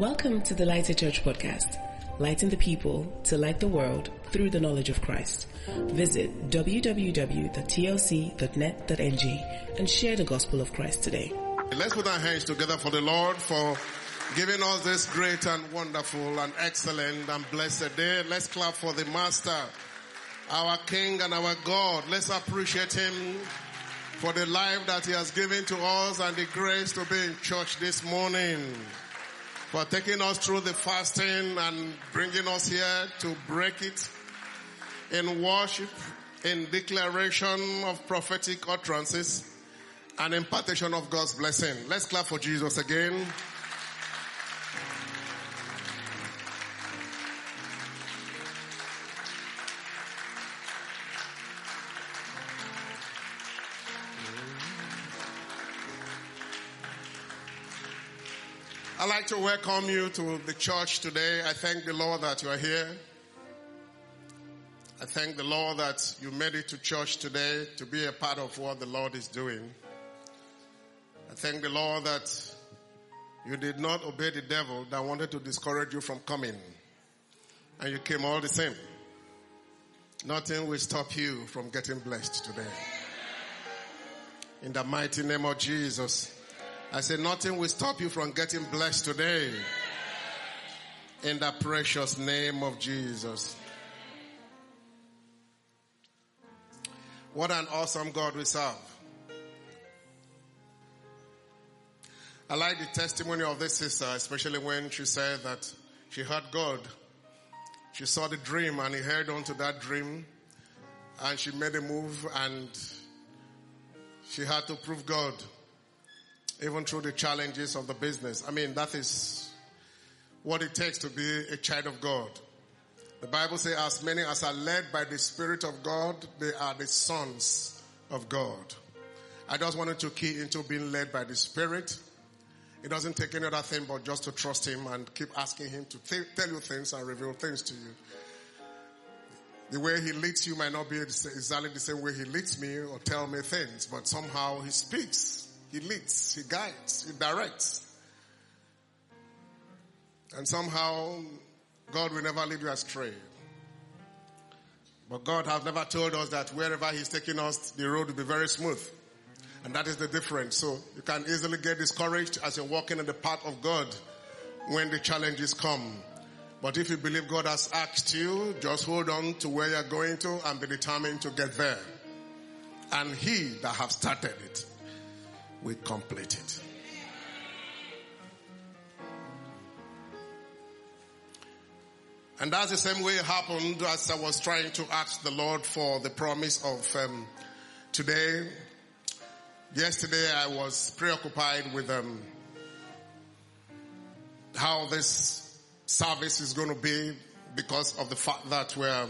Welcome to the Lighted Church podcast, lighting the people to light the world through the knowledge of Christ. Visit www.tlc.net.ng and share the gospel of Christ today. Let's put our hands together for the Lord for giving us this great and wonderful and excellent and blessed day. Let's clap for the Master, our King and our God. Let's appreciate Him for the life that He has given to us and the grace to be in church this morning. For taking us through the fasting and bringing us here to break it in worship, in declaration of prophetic utterances, and impartation of God's blessing. Let's clap for Jesus again. I'd like to welcome you to the church today. I thank the Lord that you are here. I thank the Lord that you made it to church today to be a part of what the Lord is doing. I thank the Lord that you did not obey the devil that wanted to discourage you from coming. And you came all the same. Nothing will stop you from getting blessed today. In the mighty name of Jesus. I said, nothing will stop you from getting blessed today. In the precious name of Jesus. What an awesome God we serve. I like the testimony of this sister, especially when she said that she heard God. She saw the dream and he held on to that dream and she made a move and she had to prove God even through the challenges of the business. I mean, that is what it takes to be a child of God. The Bible says, as many as are led by the Spirit of God, they are the sons of God. I just wanted to key into being led by the Spirit. It doesn't take any other thing but just to trust Him and keep asking Him to th- tell you things and reveal things to you. The way He leads you might not be exactly the same way He leads me or tell me things, but somehow He speaks. He leads, He guides, He directs. And somehow God will never lead you astray. But God has never told us that wherever He's taking us, the road will be very smooth. And that is the difference. So you can easily get discouraged as you're walking in the path of God when the challenges come. But if you believe God has asked you, just hold on to where you're going to and be determined to get there. And He that have started it will complete it. And that's the same way it happened as I was trying to ask the Lord for the promise of um, today. Yesterday I was preoccupied with um, how this service is going to be because of the fact that we're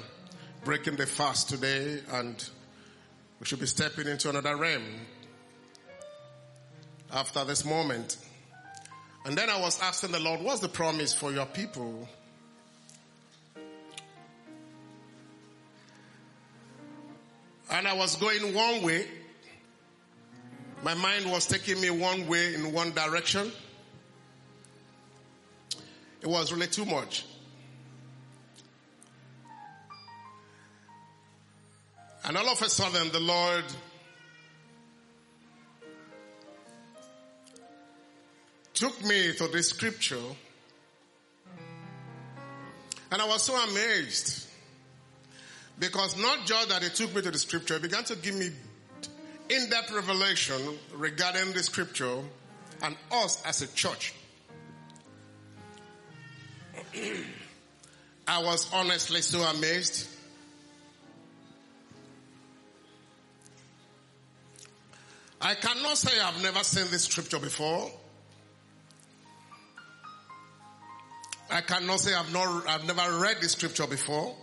breaking the fast today and we should be stepping into another realm after this moment. And then I was asking the Lord, what's the promise for your people? And I was going one way. My mind was taking me one way in one direction. It was really too much. And all of a sudden the Lord took me to this scripture and I was so amazed because not just that he took me to the scripture, he began to give me in-depth revelation regarding the scripture and us as a church. I was honestly so amazed. I cannot say I've never seen this scripture before. I cannot say I've not, I've never read this scripture before.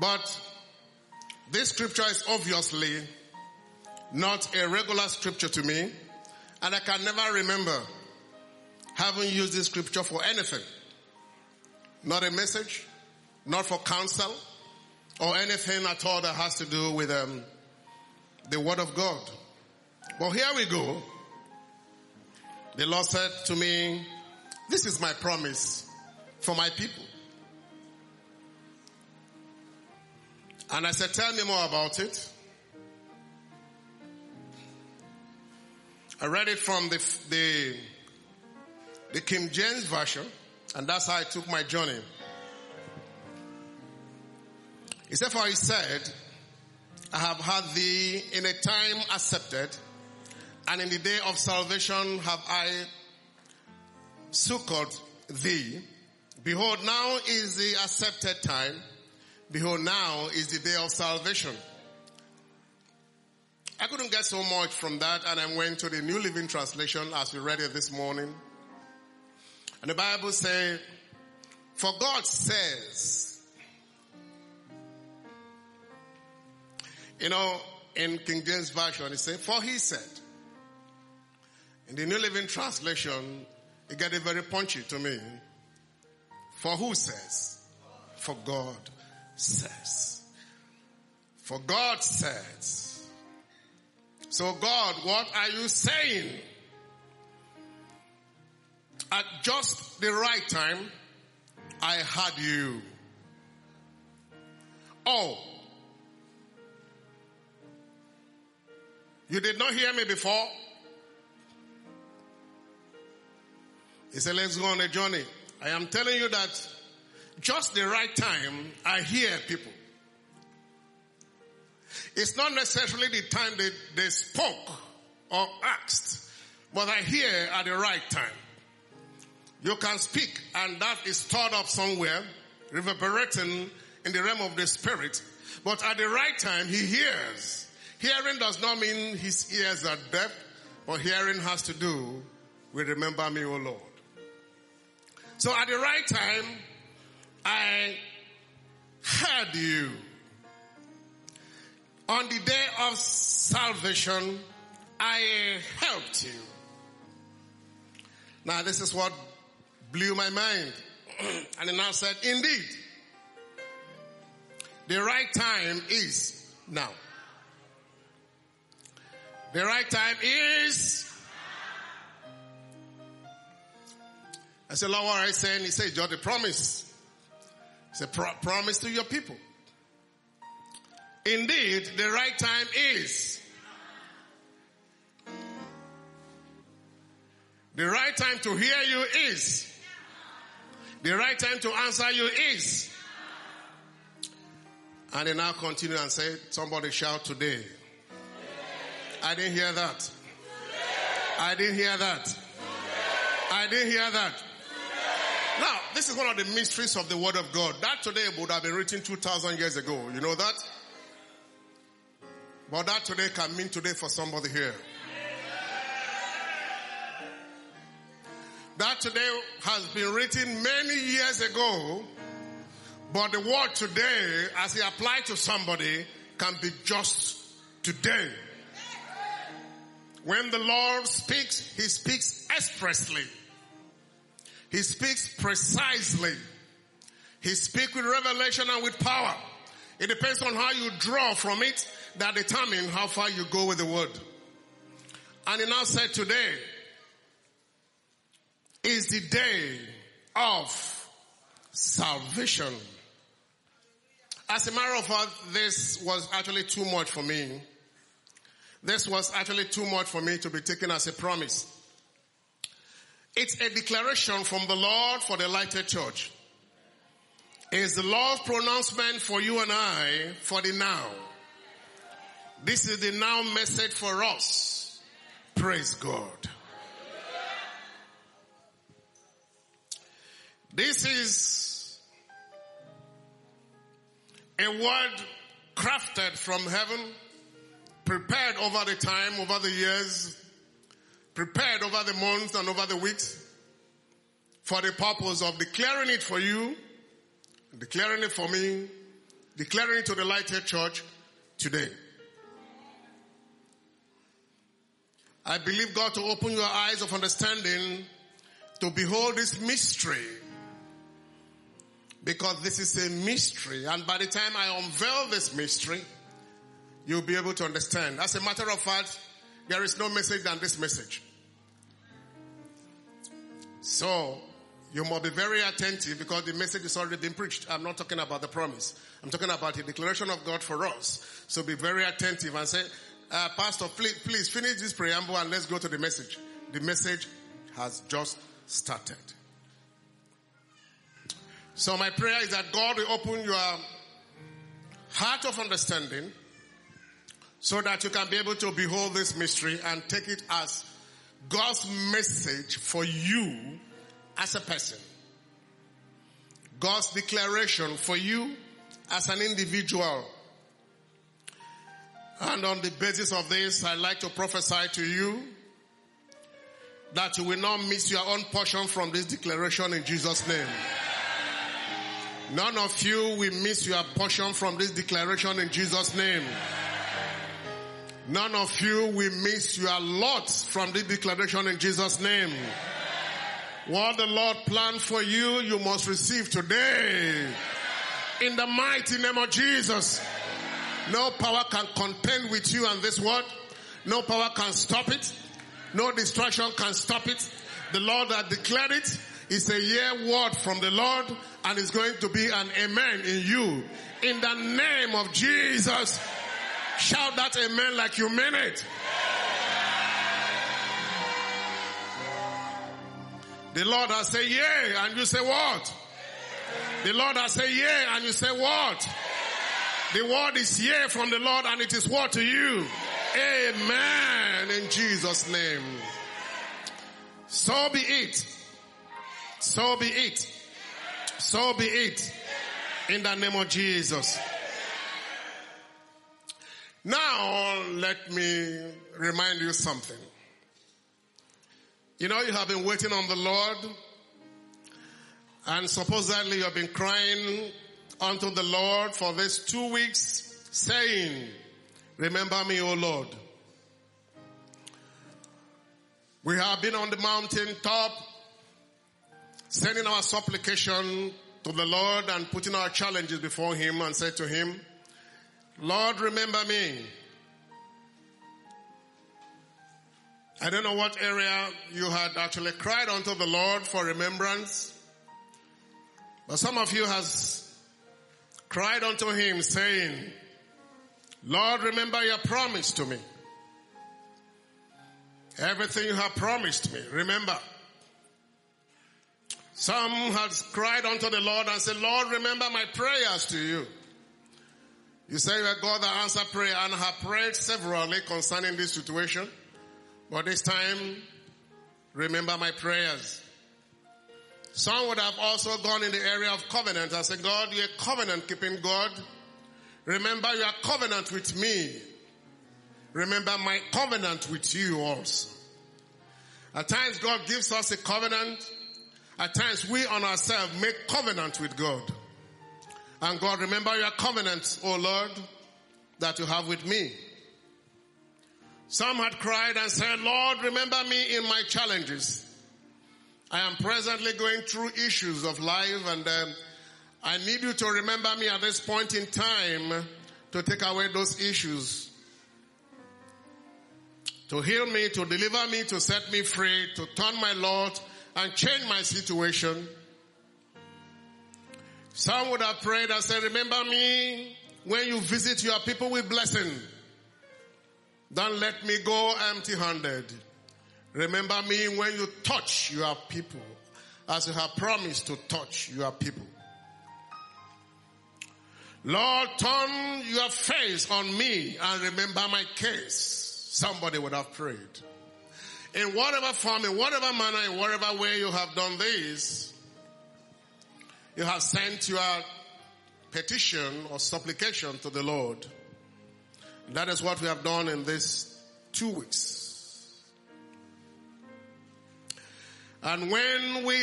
But this scripture is obviously not a regular scripture to me. And I can never remember having used this scripture for anything. Not a message, not for counsel, or anything at all that has to do with um, the Word of God. But here we go. The Lord said to me, this is my promise for my people. And I said, tell me more about it. I read it from the, the, the King James Version, and that's how I took my journey. He said, for he said, I have had thee in a time accepted, and in the day of salvation have I succored thee. Behold, now is the accepted time. Behold, now is the day of salvation. I couldn't get so much from that and I went to the New Living Translation as we read it this morning. And the Bible says, for God says, you know, in King James Version, it says, for he said. In the New Living Translation, it got it very punchy to me. For who says? For God says. For God says. So God, what are you saying? At just the right time, I had you. Oh. You did not hear me before? He said, let's go on a journey. I am telling you that just the right time, I hear people. It's not necessarily the time they, they spoke or asked, but I hear at the right time. You can speak and that is stored up somewhere, reverberating in the realm of the spirit, but at the right time, he hears. Hearing does not mean his ears are deaf, but hearing has to do with remember me, O Lord. So at the right time, I heard you. On the day of salvation, I helped you. Now this is what blew my mind. and he now said, indeed, the right time is now. The right time is I said, Lord, what are you saying? He said, just a promise. He said, Pro- promise to your people. Indeed, the right time is. The right time to hear you is. The right time to answer you is. And they now continue and say, somebody shout today. I didn't hear that. I didn't hear that. I didn't hear that. Now, this is one of the mysteries of the Word of God. That today would have been written 2,000 years ago. You know that? But that today can mean today for somebody here. That today has been written many years ago, but the word today, as it applied to somebody, can be just today. When the Lord speaks, He speaks expressly. He speaks precisely. He speaks with revelation and with power. It depends on how you draw from it that determine how far you go with the word. And he now said today is the day of salvation. As a matter of fact, this was actually too much for me. This was actually too much for me to be taken as a promise. It's a declaration from the Lord for the Lighted Church. It's the Lord's pronouncement for you and I for the now. This is the now message for us. Praise God. This is a word crafted from heaven, prepared over the time, over the years, prepared over the months and over the weeks for the purpose of declaring it for you, declaring it for me, declaring it to the Lighted Church today. I believe God to open your eyes of understanding to behold this mystery. Because this is a mystery and by the time I unveil this mystery, you'll be able to understand. As a matter of fact, there is no message than this message. So, you must be very attentive because the message is already been preached. I'm not talking about the promise. I'm talking about the declaration of God for us. So be very attentive and say, uh, Pastor, please, please finish this preamble and let's go to the message. The message has just started. So my prayer is that God will open your heart of understanding so that you can be able to behold this mystery and take it as God's message for you as a person. God's declaration for you as an individual. And on the basis of this, I'd like to prophesy to you that you will not miss your own portion from this declaration in Jesus' name. None of you will miss your portion from this declaration in Jesus' name. None of you will miss your lot from this declaration in Jesus' name. What the Lord planned for you, you must receive today. In the mighty name of Jesus. No power can contend with you and this word. No power can stop it. No distraction can stop it. The Lord that declared it is a year word from the Lord and it's going to be an amen in you. In the name of Jesus. Shout that amen like you mean it. The Lord has said yea and you say what? The Lord has said yea and you say what? The word is yea from the Lord and it is what to you? Amen in Jesus name. So be it. So be it. So be it. In the name of Jesus. Now, let me remind you something. You know, you have been waiting on the Lord, and supposedly you have been crying unto the Lord for these two weeks, saying, Remember me, O Lord. We have been on the mountain top, sending our supplication to the Lord and putting our challenges before Him and said to Him, Lord, remember me. I don't know what area you had actually cried unto the Lord for remembrance, but some of you has cried unto him saying, Lord, remember your promise to me. Everything you have promised me, remember. Some has cried unto the Lord and said, Lord, remember my prayers to you. You say that God that answer prayer and have prayed severally concerning this situation. But this time, remember my prayers. Some would have also gone in the area of covenant and said, God, you're covenant keeping God. Remember your covenant with me. Remember my covenant with you also. At times God gives us a covenant. At times we on ourselves make covenant with God. And God, remember your covenant, O Lord, that you have with me. Some had cried and said, Lord, remember me in my challenges. I am presently going through issues of life and um, I need you to remember me at this point in time to take away those issues. To heal me, to deliver me, to set me free, to turn my Lord and change my situation. Some would have prayed and said, remember me when you visit your people with blessing. Don't let me go empty handed. Remember me when you touch your people as you have promised to touch your people. Lord, turn your face on me and remember my case. Somebody would have prayed. In whatever form, in whatever manner, in whatever way you have done this, you have sent your petition or supplication to the Lord. That is what we have done in these two weeks. And when we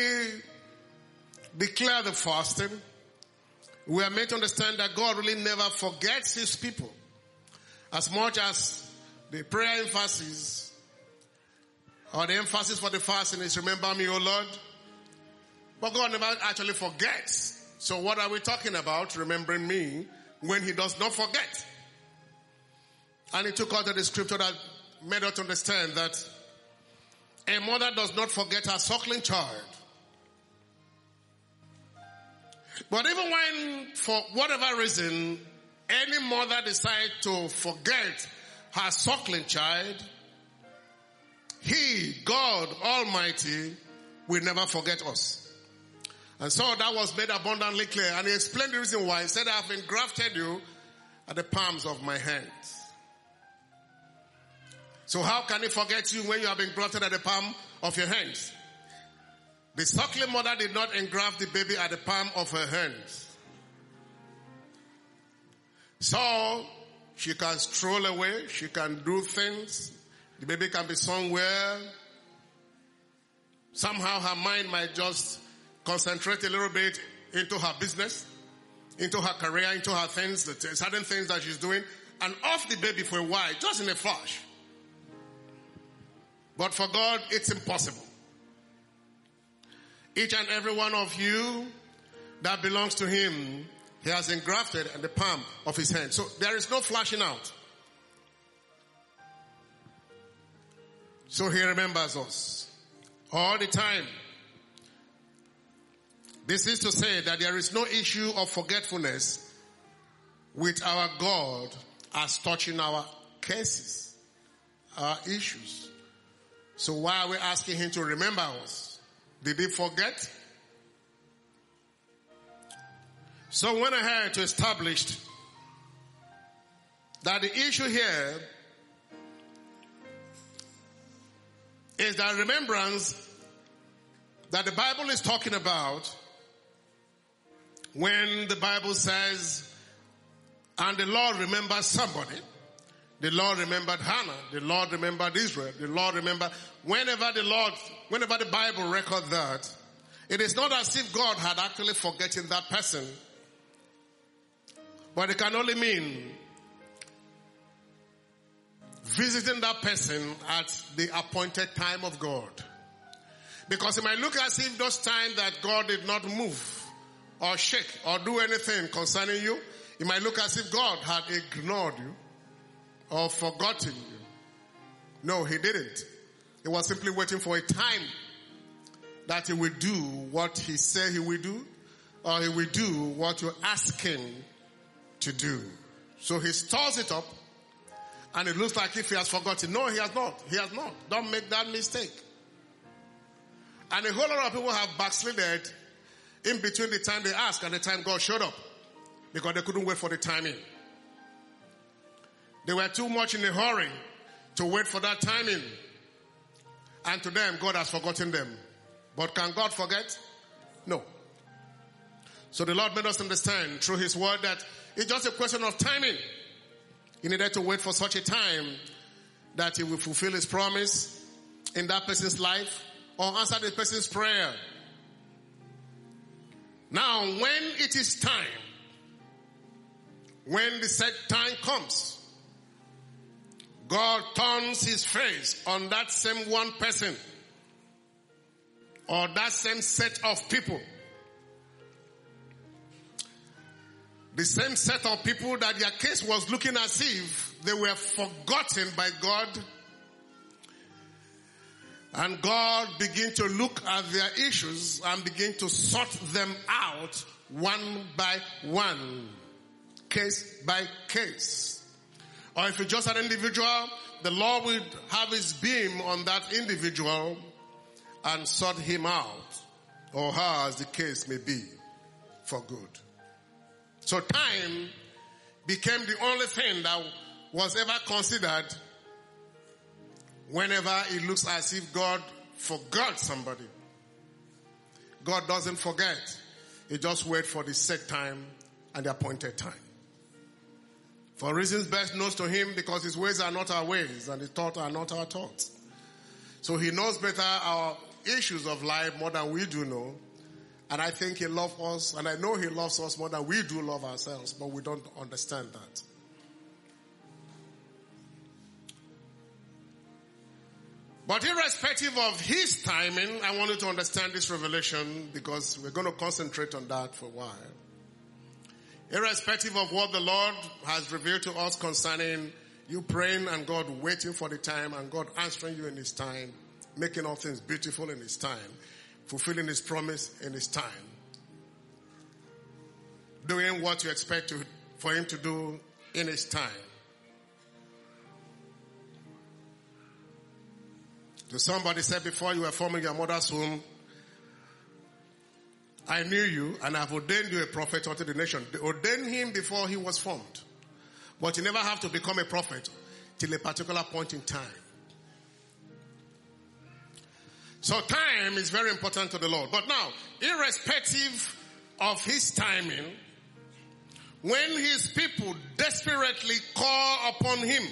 declare the fasting, we are made to understand that God really never forgets his people. As much as the prayer emphasis or the emphasis for the fasting is remember me, O Lord. But God never actually forgets. So what are we talking about? Remembering me when he does not forget. And he took out the scripture that made us understand that A mother does not forget her suckling child. But even when, for whatever reason, any mother decides to forget her suckling child, He, God Almighty, will never forget us. And so that was made abundantly clear. And he explained the reason why. He said, I have engrafted you at the palms of my hands. So how can he forget you when you have been grafted at the palm of your hands? The suckling mother did not engraft the baby at the palm of her hands. So she can stroll away, she can do things, the baby can be somewhere. Somehow her mind might just concentrate a little bit into her business, into her career, into her things, the certain things that she's doing, and off the baby for a while, just in a flash. But for God, it's impossible. Each and every one of you that belongs to Him, He has engrafted in the palm of His hand. So there is no flashing out. So He remembers us all the time. This is to say that there is no issue of forgetfulness with our God as touching our cases, our issues. So why are we asking him to remember us? Did he forget? So went ahead to establish that the issue here is that remembrance that the Bible is talking about when the Bible says, and the Lord remembers somebody, the Lord remembered Hannah, the Lord remembered Israel, the Lord remembered, whenever the Lord, whenever the Bible records that, it is not as if God had actually forgotten that person, but it can only mean visiting that person at the appointed time of God. Because it might look as if those times that God did not move, or shake or do anything concerning you, it might look as if God had ignored you or forgotten you. No, he didn't. He was simply waiting for a time that he would do what he said he would do or he will do what you ask him to do. So he stores it up and it looks like if he has forgotten. No, he has not. He has not. Don't make that mistake. And a whole lot of people have backslided in between the time they asked and the time God showed up because they couldn't wait for the timing. They were too much in a hurry to wait for that timing. And to them, God has forgotten them. But can God forget? No. So the Lord made us understand through His word that it's just a question of timing. He needed to wait for such a time that He will fulfill His promise in that person's life or answer the person's prayer now, when it is time, when the set time comes, God turns his face on that same one person or that same set of people. The same set of people that their case was looking as if they were forgotten by God and God begin to look at their issues and begin to sort them out one by one, case by case. Or if it's just an individual, the Lord will have his beam on that individual and sort him out, or her as the case may be, for good. So time became the only thing that was ever considered whenever it looks as if God forgot somebody. God doesn't forget. He just waits for the set time and the appointed time. For reasons best known to him because his ways are not our ways and his thoughts are not our thoughts. So he knows better our issues of life more than we do know. And I think he loves us and I know he loves us more than we do love ourselves, but we don't understand that. But irrespective of his timing, I want you to understand this revelation because we're going to concentrate on that for a while. Irrespective of what the Lord has revealed to us concerning you praying and God waiting for the time and God answering you in his time, making all things beautiful in his time, fulfilling his promise in his time, doing what you expect to, for him to do in his time. To somebody said before you were forming your mother's womb, I knew you and I've ordained you a prophet unto the nation. They ordained him before he was formed. But you never have to become a prophet till a particular point in time. So time is very important to the Lord. But now, irrespective of his timing, when his people desperately call upon him,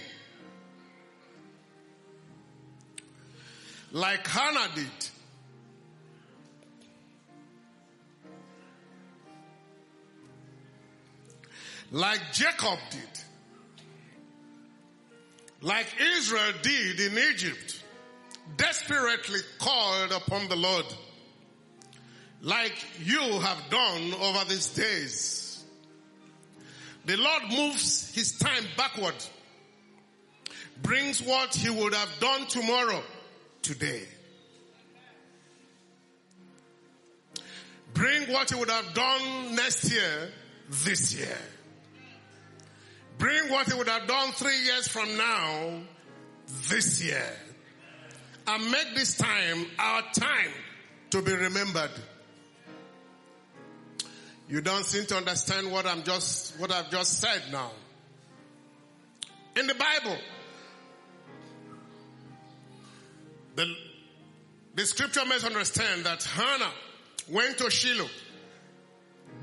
like Hannah did, like Jacob did, like Israel did in Egypt, desperately called upon the Lord, like you have done over these days. The Lord moves his time backward, brings what he would have done tomorrow, today. Bring what he would have done next year, this year. Bring what he would have done three years from now, this year. And make this time our time to be remembered. You don't seem to understand what I'm just, what I've just said now. In the Bible, the, the scripture makes understand that Hannah went to Shiloh,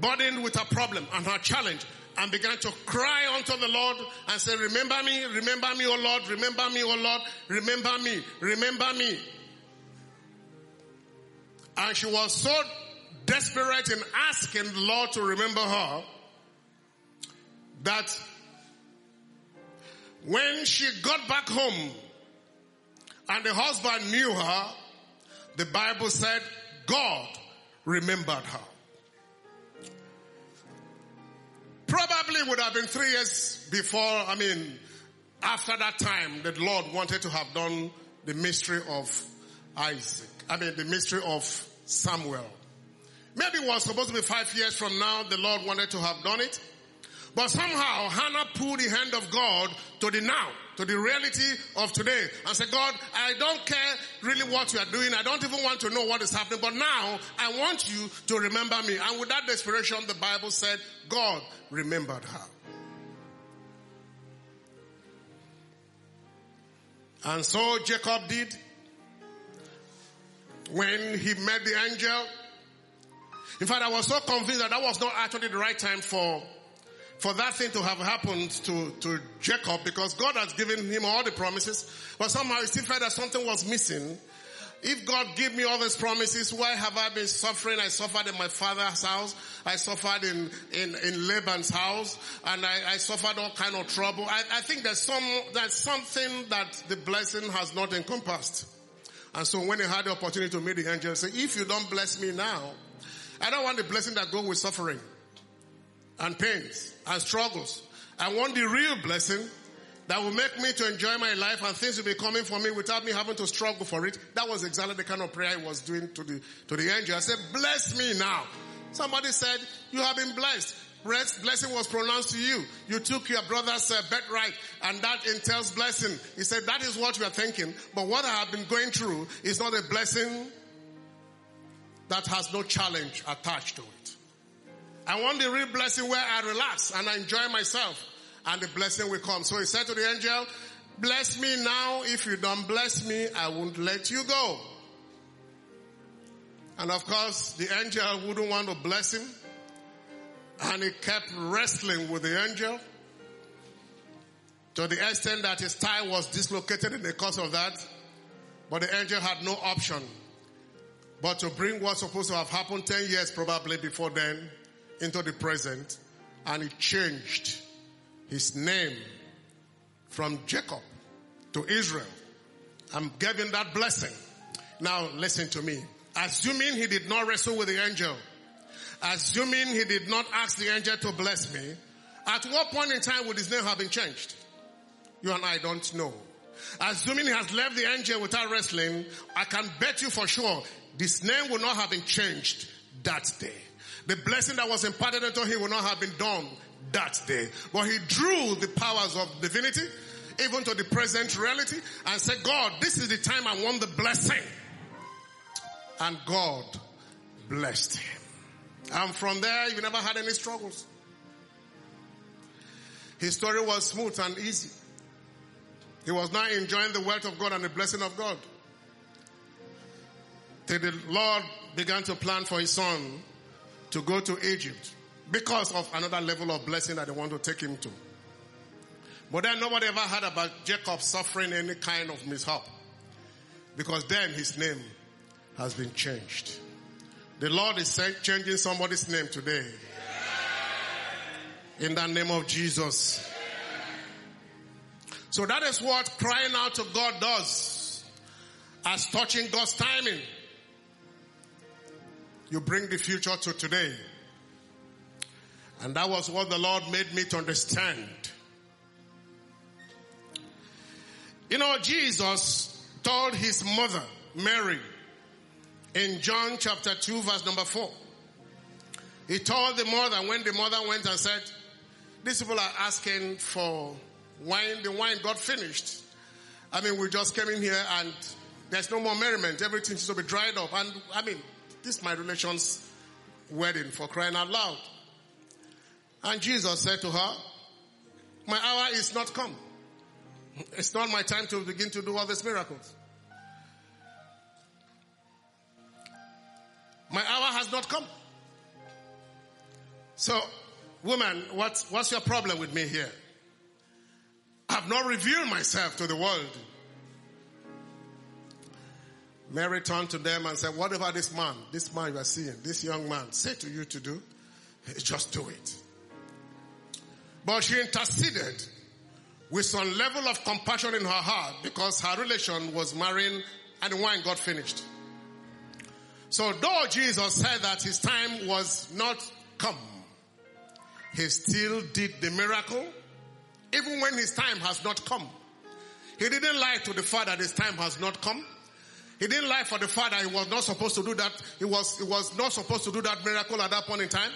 burdened with her problem and her challenge, and began to cry unto the Lord and say, remember me, remember me, O Lord, remember me, O Lord, remember me, remember me. And she was so desperate in asking the Lord to remember her that when she got back home and the husband knew her, the Bible said God remembered her. Probably would have been three years before, I mean, after that time, the Lord wanted to have done the mystery of Isaac. I mean, the mystery of Samuel. Maybe it was supposed to be five years from now, the Lord wanted to have done it. But somehow Hannah pulled the hand of God to the now, to the reality of today and said, God, I don't care really what you are doing. I don't even want to know what is happening, but now I want you to remember me. And with that desperation, the Bible said, God remembered her. And so Jacob did when he met the angel. In fact, I was so convinced that that was not actually the right time for for that thing to have happened to, to Jacob because God has given him all the promises, but somehow he still felt that something was missing. If God give me all these promises, why have I been suffering? I suffered in my father's house. I suffered in, in, in Laban's house and I, I suffered all kind of trouble. I, I think there's some, there's something that the blessing has not encompassed. And so when he had the opportunity to meet the angel, say, if you don't bless me now, I don't want the blessing that go with suffering and pains and struggles. I want the real blessing that will make me to enjoy my life and things will be coming for me without me having to struggle for it. That was exactly the kind of prayer I was doing to the, to the angel. I said, bless me now. Somebody said, you have been blessed. Blessing was pronounced to you. You took your brother's uh, birthright and that entails blessing. He said, that is what you are thinking. But what I have been going through is not a blessing that has no challenge attached to it. I want the real blessing where I relax and I enjoy myself and the blessing will come. So he said to the angel, bless me now. If you don't bless me, I won't let you go. And of course, the angel wouldn't want to bless him. And he kept wrestling with the angel to the extent that his thigh was dislocated in the course of that. But the angel had no option but to bring what's supposed to have happened 10 years probably before then into the present. And he changed his name from Jacob to Israel. I'm giving that blessing. Now listen to me. Assuming he did not wrestle with the angel, assuming he did not ask the angel to bless me, at what point in time would his name have been changed? You and I don't know. assuming he has left the angel without wrestling, I can bet you for sure this name would not have been changed that day. The blessing that was imparted unto him would not have been done that day. But he drew the powers of divinity even to the present reality and said, God, this is the time I want the blessing. And God blessed him. And from there, he never had any struggles. His story was smooth and easy. He was now enjoying the wealth of God and the blessing of God. Till the Lord began to plan for his son to go to Egypt because of another level of blessing that they want to take him to. But then nobody ever heard about Jacob suffering any kind of mishap. Because then his name has been changed. The Lord is changing somebody's name today. In the name of Jesus. So that is what crying out to God does. As touching God's timing. You bring the future to today. And that was what the Lord made me to understand. You know, Jesus told his mother, Mary, in John chapter 2 verse number 4. He told the mother when the mother went and said, these people are asking for wine. The wine got finished. I mean, we just came in here and there's no more merriment. Everything seems to be dried up. And I mean, this is my relation's wedding for crying out loud. And Jesus said to her, my hour is not come. It's not my time to begin to do all these miracles. My hour has not come. So, woman, what's, what's your problem with me here? I've not revealed myself to the world. Mary turned to them and said, whatever this man, this man you are seeing, this young man say to you to do, just do it. But she interceded with some level of compassion in her heart because her relation was marrying and the wine got finished. So though Jesus said that his time was not come, he still did the miracle even when his time has not come. He didn't lie to the father that his time has not come. He didn't lie for the father he was not supposed to do that. He was, he was not supposed to do that miracle at that point in time.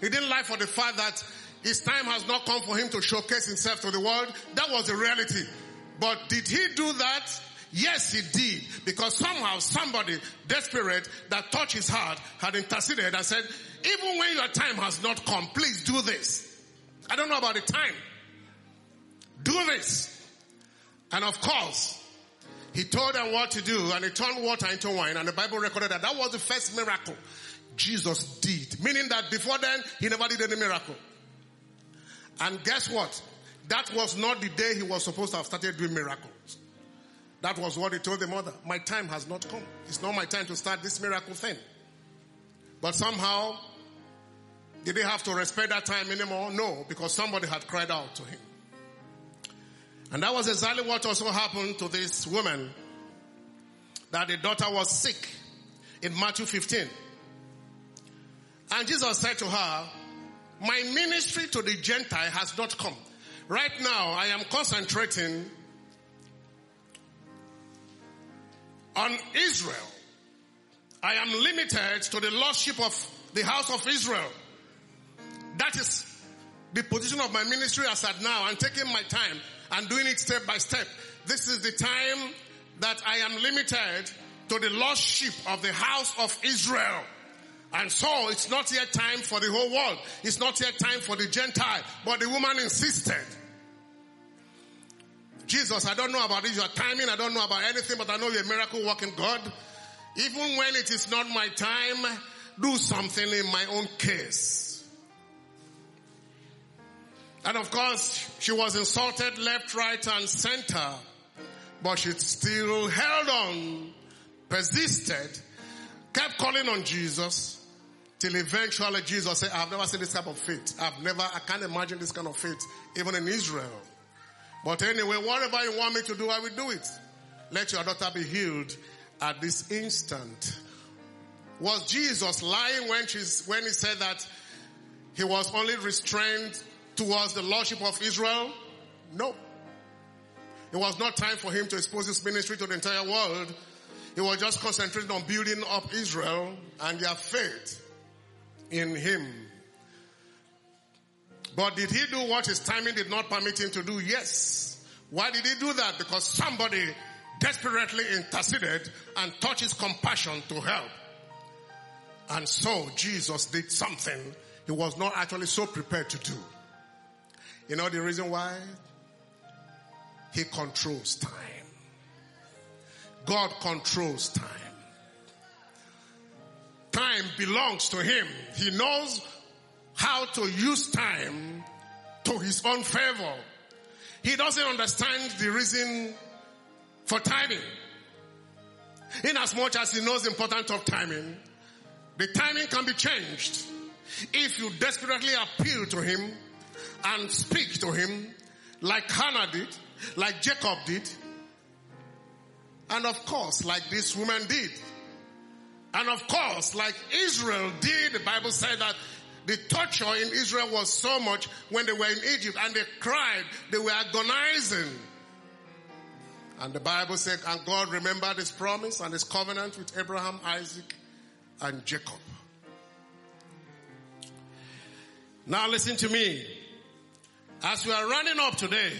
He didn't lie for the fact that his time has not come for him to showcase himself to the world. That was the reality. But did he do that? Yes, he did. Because somehow somebody desperate that touched his heart had interceded and said, even when your time has not come, please do this. I don't know about the time. Do this. And of course, he told them what to do and he turned water into wine and the Bible recorded that that was the first miracle Jesus did. Meaning that before then, he never did any miracle. And guess what? That was not the day he was supposed to have started doing miracles. That was what he told the mother. My time has not come. It's not my time to start this miracle thing. But somehow, did he have to respect that time anymore? No, because somebody had cried out to him. And that was exactly what also happened to this woman. That the daughter was sick in Matthew 15. And Jesus said to her, my ministry to the Gentile has not come. Right now, I am concentrating on Israel. I am limited to the lordship of the house of Israel. That is the position of my ministry as at now. I'm taking my time and doing it step by step. This is the time that I am limited to the lordship of the house of Israel. And so it's not yet time for the whole world. It's not yet time for the Gentile. But the woman insisted. Jesus, I don't know about your timing, I don't know about anything, but I know you're a miracle working God. Even when it is not my time, do something in my own case. And of course, she was insulted left, right, and center, but she still held on, persisted, kept calling on Jesus, Till eventually Jesus said, I've never seen this type of faith. I've never, I can't imagine this kind of faith, even in Israel. But anyway, whatever you want me to do, I will do it. Let your daughter be healed at this instant. Was Jesus lying when, when he said that he was only restrained towards the lordship of Israel? No. It was not time for him to expose his ministry to the entire world. He was just concentrating on building up Israel and their faith in him. But did he do what his timing did not permit him to do? Yes. Why did he do that? Because somebody desperately interceded and touched his compassion to help. And so Jesus did something he was not actually so prepared to do. You know the reason why? He controls time. God controls time. Time belongs to Him. He knows how to use time to His own favor. He doesn't understand the reason for timing. In as much as He knows the importance of timing, the timing can be changed if you desperately appeal to Him and speak to Him like Hannah did, like Jacob did, and of course, like this woman did. And of course, like Israel did, the Bible said that the torture in Israel was so much when they were in Egypt and they cried, they were agonizing. And the Bible said, and God remembered his promise and his covenant with Abraham, Isaac, and Jacob. Now listen to me. As we are running up today,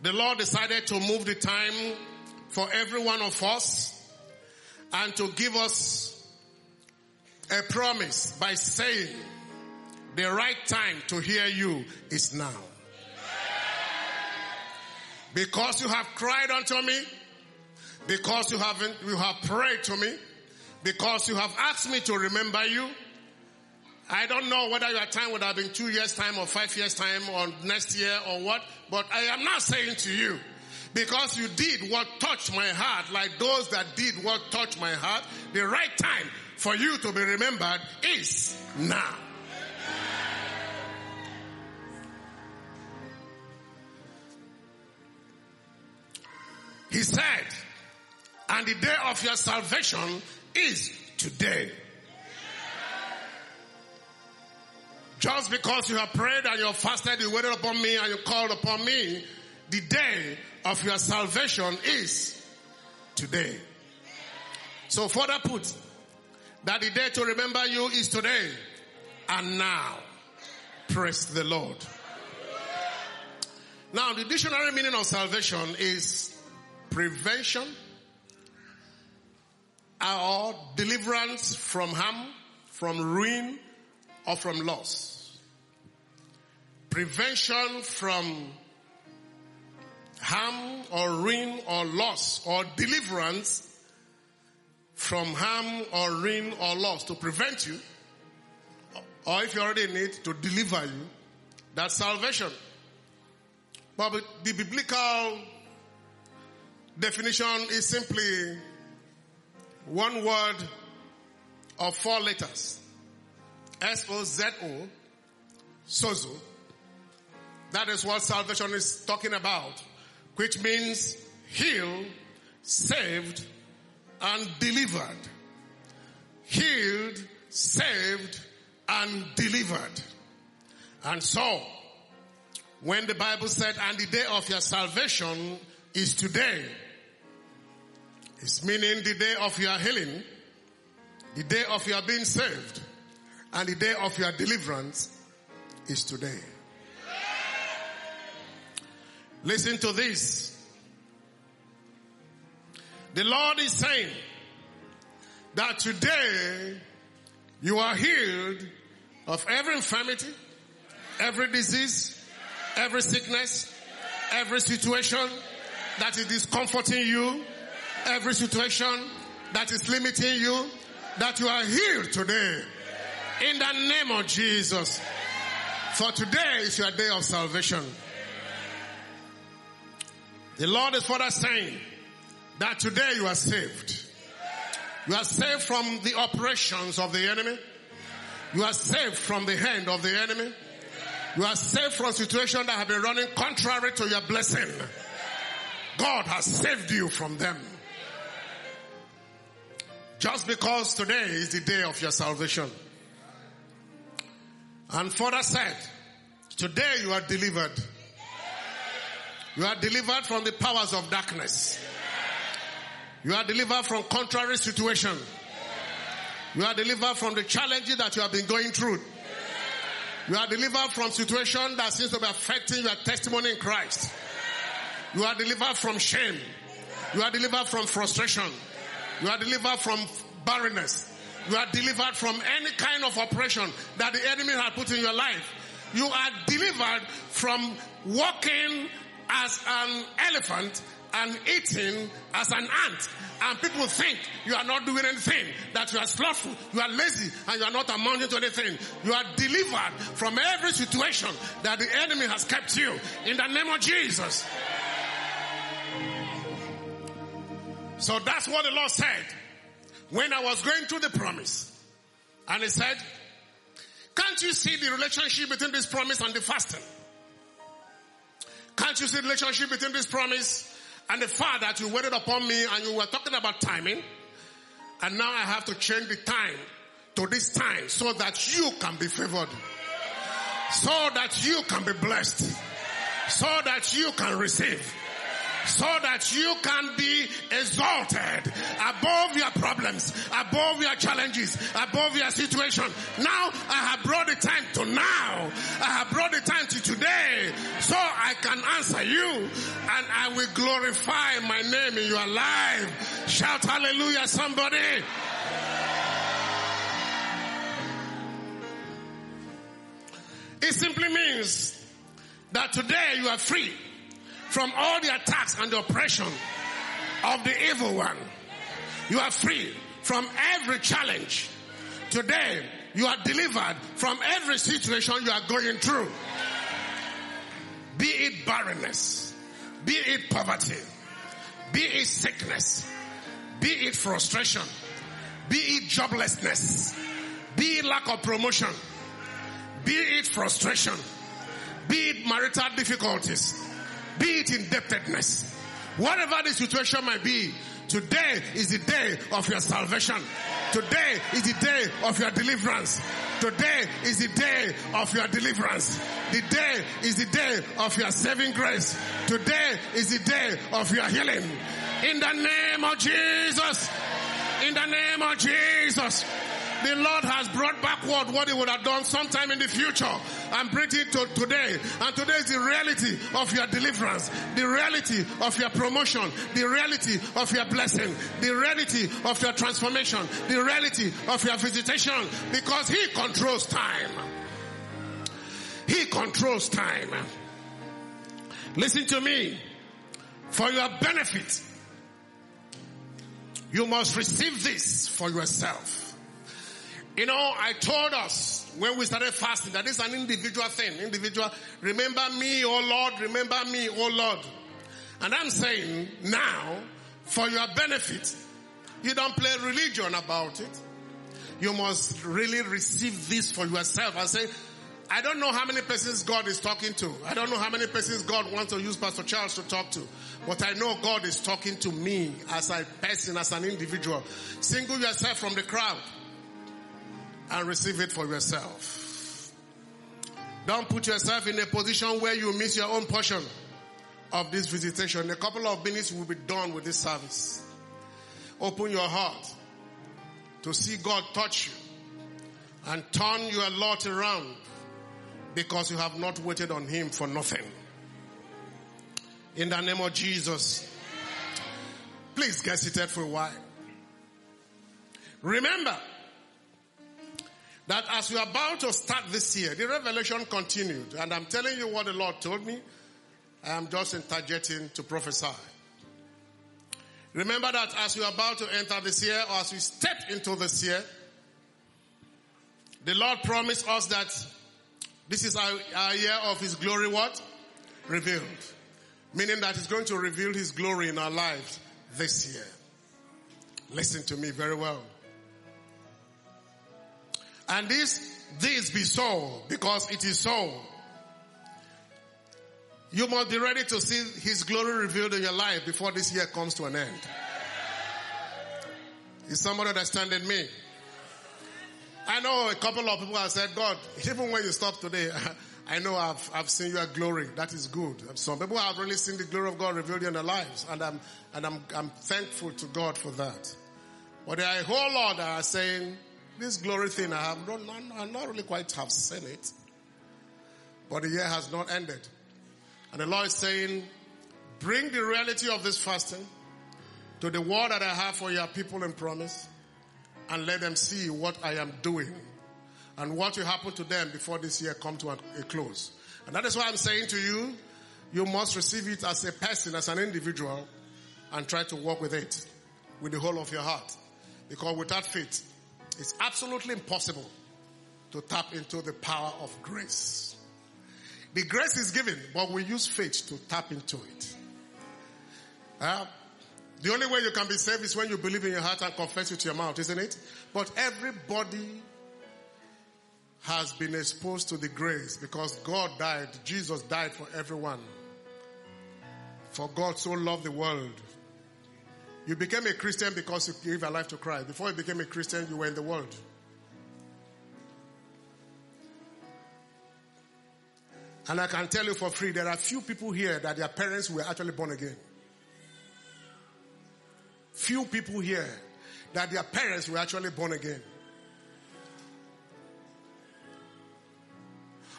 the Lord decided to move the time for every one of us and to give us a promise by saying the right time to hear you is now. Because you have cried unto me, because you haven't, you have prayed to me, because you have asked me to remember you. I don't know whether your time would have been two years time or five years time or next year or what, but I am not saying to you because you did what touched my heart, like those that did what touched my heart, the right time for you to be remembered is now. He said, and the day of your salvation is today. Just because you have prayed and you have fasted, you waited upon me and you called upon me, the day of your salvation is today. So further put, that the day to remember you is today and now. Praise the Lord. Now the dictionary meaning of salvation is prevention or deliverance from harm, from ruin, or from loss. Prevention from harm or ruin or loss or deliverance from harm or ruin or loss to prevent you or if you're already need to deliver you that's salvation but the biblical definition is simply one word of four letters S-O-Z-O sozo that is what salvation is talking about which means healed, saved, and delivered. Healed, saved, and delivered. And so, when the Bible said, and the day of your salvation is today, it's meaning the day of your healing, the day of your being saved, and the day of your deliverance is today. Listen to this. The Lord is saying that today you are healed of every infirmity, every disease, every sickness, every situation that is discomforting you, every situation that is limiting you, that you are healed today. In the name of Jesus. For today is your day of salvation. The Lord is for further saying that today you are saved. You are saved from the operations of the enemy. You are saved from the hand of the enemy. You are saved from situations that have been running contrary to your blessing. God has saved you from them. Just because today is the day of your salvation. And further said, today you are delivered. You are delivered from the powers of darkness. You are delivered from contrary situation. You are delivered from the challenges that you have been going through. You are delivered from situation that seems to be affecting your testimony in Christ. You are delivered from shame. You are delivered from frustration. You are delivered from barrenness. You are delivered from any kind of oppression that the enemy has put in your life. You are delivered from walking as an elephant and eating as an ant. And people think you are not doing anything, that you are slothful, you are lazy, and you are not amounting to anything. You are delivered from every situation that the enemy has kept you in the name of Jesus. So that's what the Lord said when I was going through the promise. And he said, can't you see the relationship between this promise and the fasting? Can't you see the relationship between this promise and the fact that you waited upon me and you were talking about timing? And now I have to change the time to this time so that you can be favored. So that you can be blessed. So that you can receive so that you can be exalted above your problems, above your challenges, above your situation. Now I have brought the time to now. I have brought the time to today so I can answer you and I will glorify my name in your life. Shout hallelujah somebody. It simply means that today you are free from all the attacks and the oppression of the evil one. You are free from every challenge. Today, you are delivered from every situation you are going through. Be it barrenness, be it poverty, be it sickness, be it frustration, be it joblessness, be it lack of promotion, be it frustration, be it marital difficulties, be it indebtedness, whatever the situation might be, today is the day of your salvation. Today is the day of your deliverance. Today is the day of your deliverance. The day is the day of your saving grace. Today is the day of your healing. In the name of Jesus. In the name of Jesus. The Lord has brought backward what he would have done sometime in the future and bring it to today. And today is the reality of your deliverance, the reality of your promotion, the reality of your blessing, the reality of your transformation, the reality of your visitation because he controls time. He controls time. Listen to me. For your benefit, you must receive this for yourself. You know, I told us when we started fasting that it's an individual thing. Individual, remember me, oh Lord, remember me, oh Lord. And I'm saying now, for your benefit, you don't play religion about it. You must really receive this for yourself and say, I don't know how many persons God is talking to. I don't know how many persons God wants to use Pastor Charles to talk to. But I know God is talking to me as a person, as an individual. Single yourself from the crowd and receive it for yourself. Don't put yourself in a position where you miss your own portion of this visitation. A couple of minutes we'll be done with this service. Open your heart to see God touch you and turn your lot around because you have not waited on Him for nothing. In the name of Jesus, please get seated for a while. Remember, that as we are about to start this year, the revelation continued. And I'm telling you what the Lord told me. I am just interjecting to prophesy. Remember that as we are about to enter this year, or as we step into this year, the Lord promised us that this is our, our year of His glory what? Revealed. Meaning that He's going to reveal His glory in our lives this year. Listen to me very well. And this, this be so because it is so. You must be ready to see His glory revealed in your life before this year comes to an end. Is somebody understanding me? I know a couple of people have said, God, even when you stop today, I know I've, I've seen your glory. That is good. Some people have really seen the glory of God revealed in their lives. And I'm, and I'm, I'm thankful to God for that. But there are a whole lot that are saying, this glory thing, I have not, not, not really quite have seen it. But the year has not ended. And the Lord is saying, bring the reality of this fasting to the word that I have for your people in promise and let them see what I am doing and what will happen to them before this year come to a, a close. And that is why I'm saying to you, you must receive it as a person, as an individual, and try to work with it with the whole of your heart. Because without faith, it's absolutely impossible to tap into the power of grace. The grace is given, but we use faith to tap into it. Uh, the only way you can be saved is when you believe in your heart and confess with your mouth, isn't it? But everybody has been exposed to the grace because God died, Jesus died for everyone. For God so loved the world. You became a Christian because you gave your life to Christ. Before you became a Christian, you were in the world. And I can tell you for free, there are few people here that their parents were actually born again. Few people here that their parents were actually born again.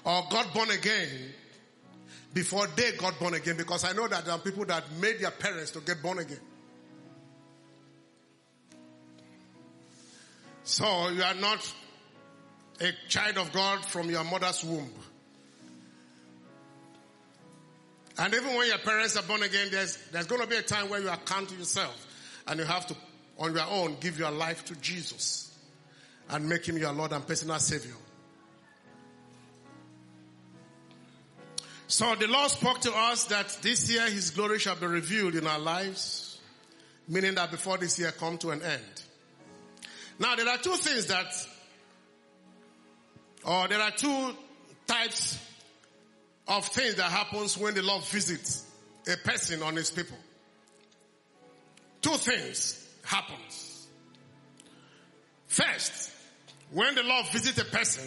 Or got born again before they got born again because I know that there are people that made their parents to get born again. So you are not a child of God from your mother's womb. And even when your parents are born again, there's, there's going to be a time where you account to yourself and you have to, on your own, give your life to Jesus and make him your Lord and personal Savior. So the Lord spoke to us that this year His glory shall be revealed in our lives, meaning that before this year come to an end. Now there are two things that, or there are two types of things that happens when the Lord visits a person on his people. Two things happens. First, when the Lord visits a person,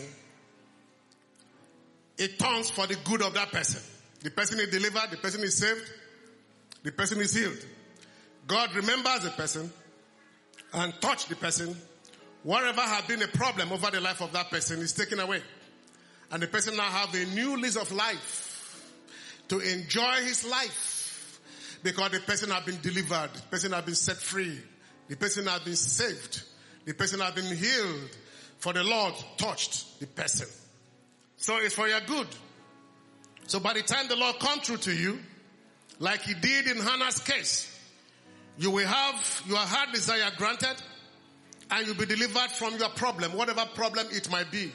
it turns for the good of that person. The person is delivered, the person is saved, the person is healed. God remembers the person and touch the person. Whatever had been a problem over the life of that person is taken away. And the person now have a new lease of life to enjoy his life because the person has been delivered, the person has been set free, the person has been saved, the person has been healed for the Lord touched the person. So it's for your good. So by the time the Lord come through to you, like he did in Hannah's case, you will have your heart desire granted and you'll be delivered from your problem, whatever problem it might be.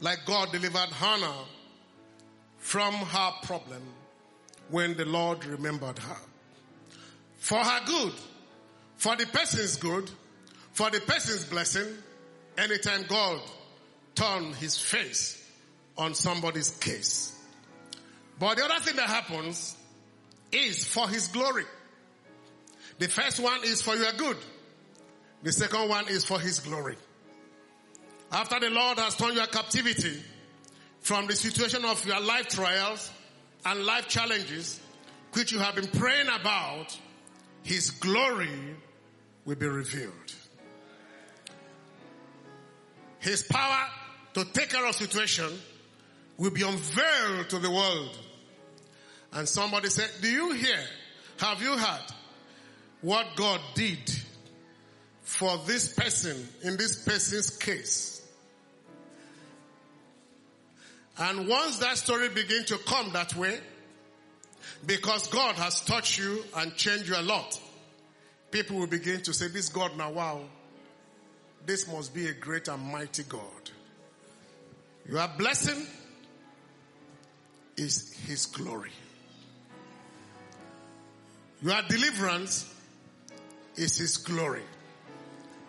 Like God delivered Hannah from her problem when the Lord remembered her. For her good, for the person's good, for the person's blessing, anytime God turned his face on somebody's case. But the other thing that happens is for his glory. The first one is for your good. The second one is for his glory. After the Lord has turned your captivity from the situation of your life trials and life challenges, which you have been praying about, his glory will be revealed. His power to take care of situation will be unveiled to the world. And somebody said, do you hear? Have you heard what God did for this person in this person's case? And once that story begins to come that way, because God has touched you and changed you a lot, people will begin to say, this God now, wow, this must be a great and mighty God. Your blessing is His glory. Your deliverance is His glory.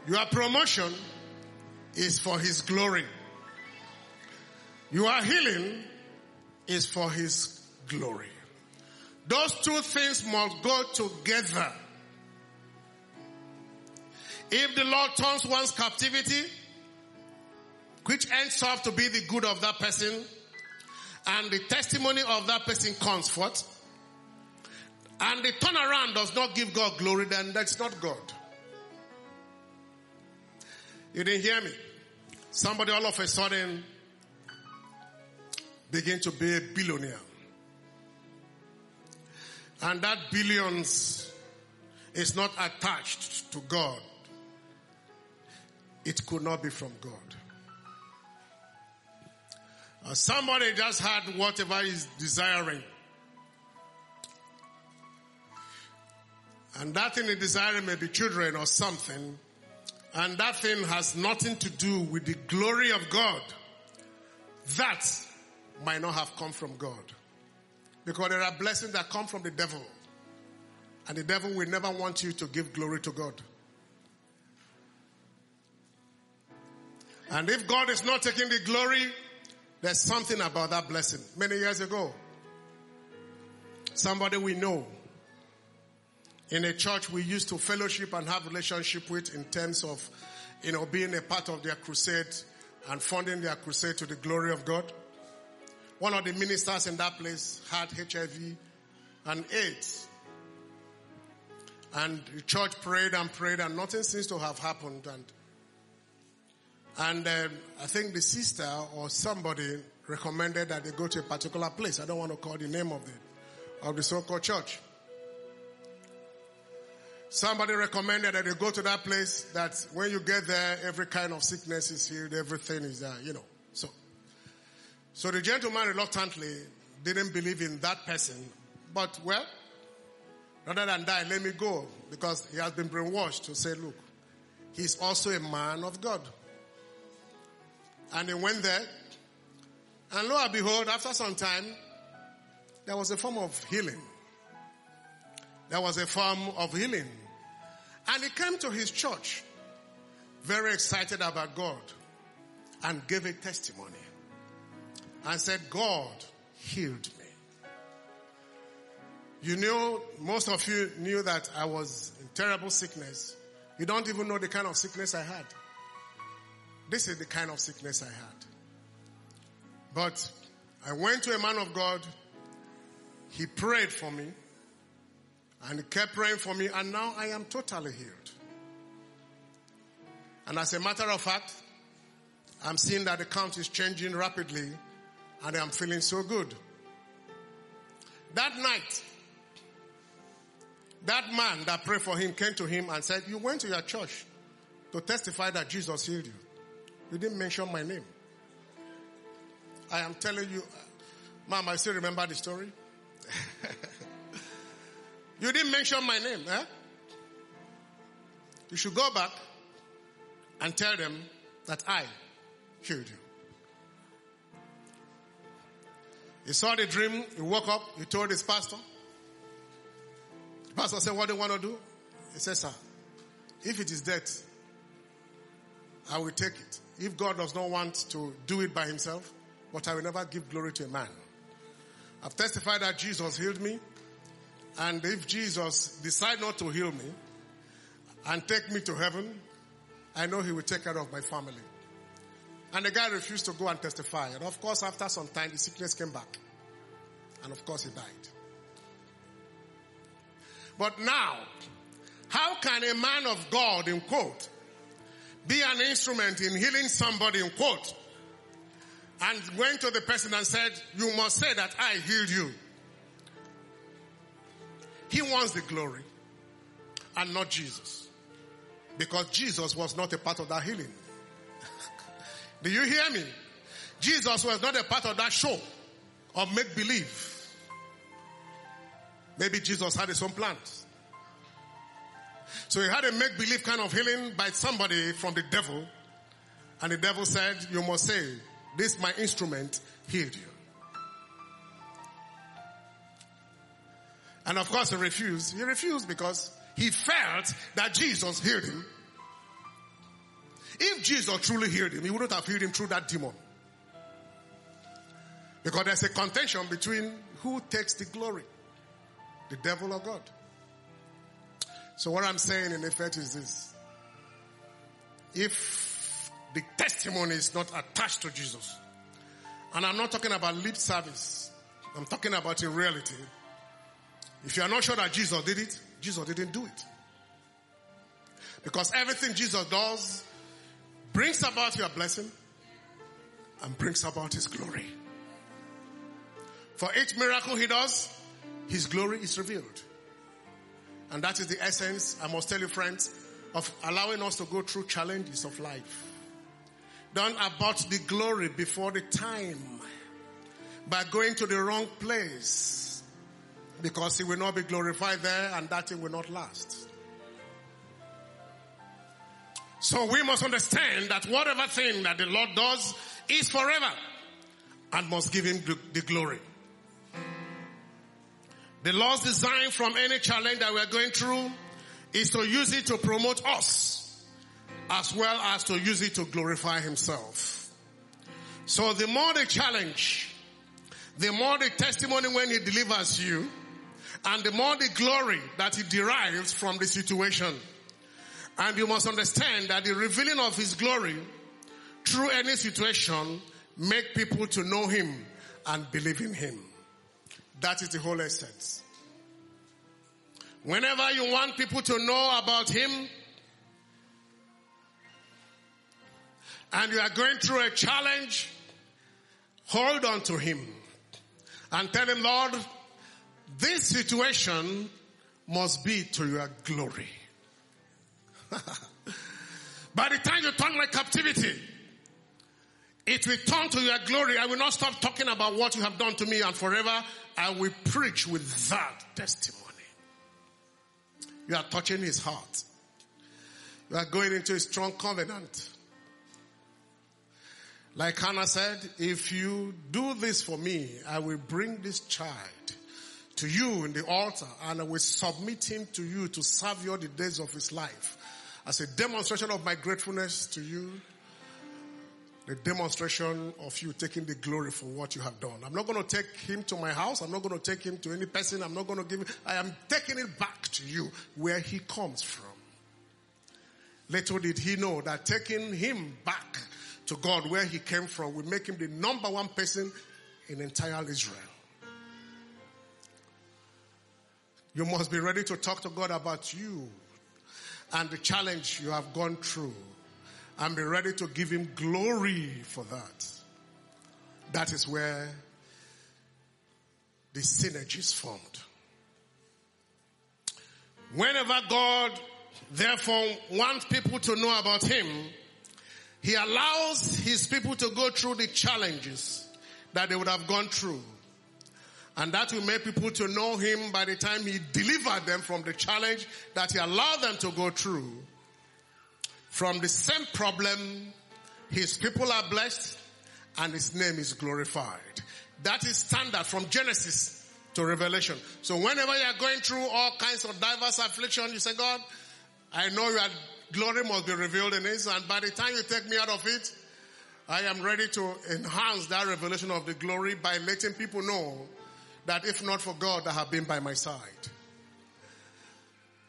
Your promotion is for His glory. Your healing is for His glory. Those two things must go together. If the Lord turns one's captivity which ends up to be the good of that person, and the testimony of that person comes forth, and the turnaround does not give God glory, then that's not God. You didn't hear me. Somebody all of a sudden began to be a billionaire. And that billions is not attached to God. It could not be from God. Uh, somebody just had whatever he's desiring. And that thing he desiring may be children or something. And that thing has nothing to do with the glory of God. That might not have come from God. Because there are blessings that come from the devil. And the devil will never want you to give glory to God. And if God is not taking the glory, there's something about that blessing. Many years ago, somebody we know in a church we used to fellowship and have relationship with in terms of, you know, being a part of their crusade and funding their crusade to the glory of God. One of the ministers in that place had HIV and AIDS. And the church prayed and prayed and nothing seems to have happened. And, and um, I think the sister or somebody recommended that they go to a particular place. I don't want to call the name of the, of the so-called church. Somebody recommended that they go to that place that when you get there, every kind of sickness is healed, everything is there, you know. So, so the gentleman reluctantly didn't believe in that person, but well, rather than die, let me go because he has been brainwashed to say, look, he's also a man of God. And he went there, and lo and behold, after some time, there was a form of healing. There was a form of healing. And he came to his church very excited about God and gave a testimony and said, God healed me. You knew, most of you knew that I was in terrible sickness. You don't even know the kind of sickness I had. This is the kind of sickness I had. But I went to a man of God. He prayed for me. And kept praying for me, and now I am totally healed. And as a matter of fact, I'm seeing that the count is changing rapidly, and I'm feeling so good. That night, that man that prayed for him came to him and said, You went to your church to testify that Jesus healed you. You didn't mention my name. I am telling you, Mom, I still remember the story. You didn't mention my name, eh? You should go back and tell them that I healed you. He saw the dream, he woke up, he told his pastor. The pastor said, What do you want to do? He said, Sir, if it is death, I will take it. If God does not want to do it by himself, but I will never give glory to a man. I've testified that Jesus healed me. And if Jesus decide not to heal me and take me to heaven, I know he will take care of my family. And the guy refused to go and testify. And of course, after some time, the sickness came back. And of course, he died. But now, how can a man of God, in quote, be an instrument in healing somebody, in quote, and went to the person and said, you must say that I healed you. He wants the glory and not Jesus. Because Jesus was not a part of that healing. Do you hear me? Jesus was not a part of that show or make believe. Maybe Jesus had his own plans. So he had a make believe kind of healing by somebody from the devil. And the devil said, you must say, this my instrument healed you. And of course he refused. He refused because he felt that Jesus healed him. If Jesus truly healed him, he wouldn't have healed him through that demon. Because there's a contention between who takes the glory, the devil or God. So what I'm saying in effect is this. If the testimony is not attached to Jesus. And I'm not talking about lip service. I'm talking about in reality. If you are not sure that Jesus did it, Jesus didn't do it. Because everything Jesus does brings about your blessing and brings about his glory. For each miracle he does, his glory is revealed. And that is the essence, I must tell you friends, of allowing us to go through challenges of life. Don't abort the glory before the time by going to the wrong place because he will not be glorified there and that thing will not last. So we must understand that whatever thing that the Lord does is forever and must give him the glory. The Lord's design from any challenge that we're going through is to use it to promote us as well as to use it to glorify himself. So the more the challenge, the more the testimony when he delivers you, and the more the glory that he derives from the situation. And you must understand that the revealing of his glory through any situation make people to know him and believe in him. That is the whole essence. Whenever you want people to know about him, and you are going through a challenge, hold on to him and tell him, Lord, this situation must be to your glory. By the time you turn my captivity, it will turn to your glory. I will not stop talking about what you have done to me and forever I will preach with that testimony. You are touching his heart. You are going into a strong covenant. Like Hannah said, if you do this for me, I will bring this child to you in the altar and I will submit him to you to serve you all the days of his life as a demonstration of my gratefulness to you the demonstration of you taking the glory for what you have done. I'm not going to take him to my house. I'm not going to take him to any person. I'm not going to give him, I am taking it back to you where he comes from. Little did he know that taking him back to God where he came from will make him the number one person in entire Israel. You must be ready to talk to God about you and the challenge you have gone through and be ready to give him glory for that. That is where the synergy is formed. Whenever God therefore wants people to know about him, he allows his people to go through the challenges that they would have gone through. And that will make people to know him by the time he delivered them from the challenge that he allowed them to go through. From the same problem, his people are blessed and his name is glorified. That is standard from Genesis to Revelation. So whenever you are going through all kinds of diverse affliction, you say, God, I know your glory must be revealed in this, and by the time you take me out of it, I am ready to enhance that revelation of the glory by letting people know that if not for God, I have been by my side.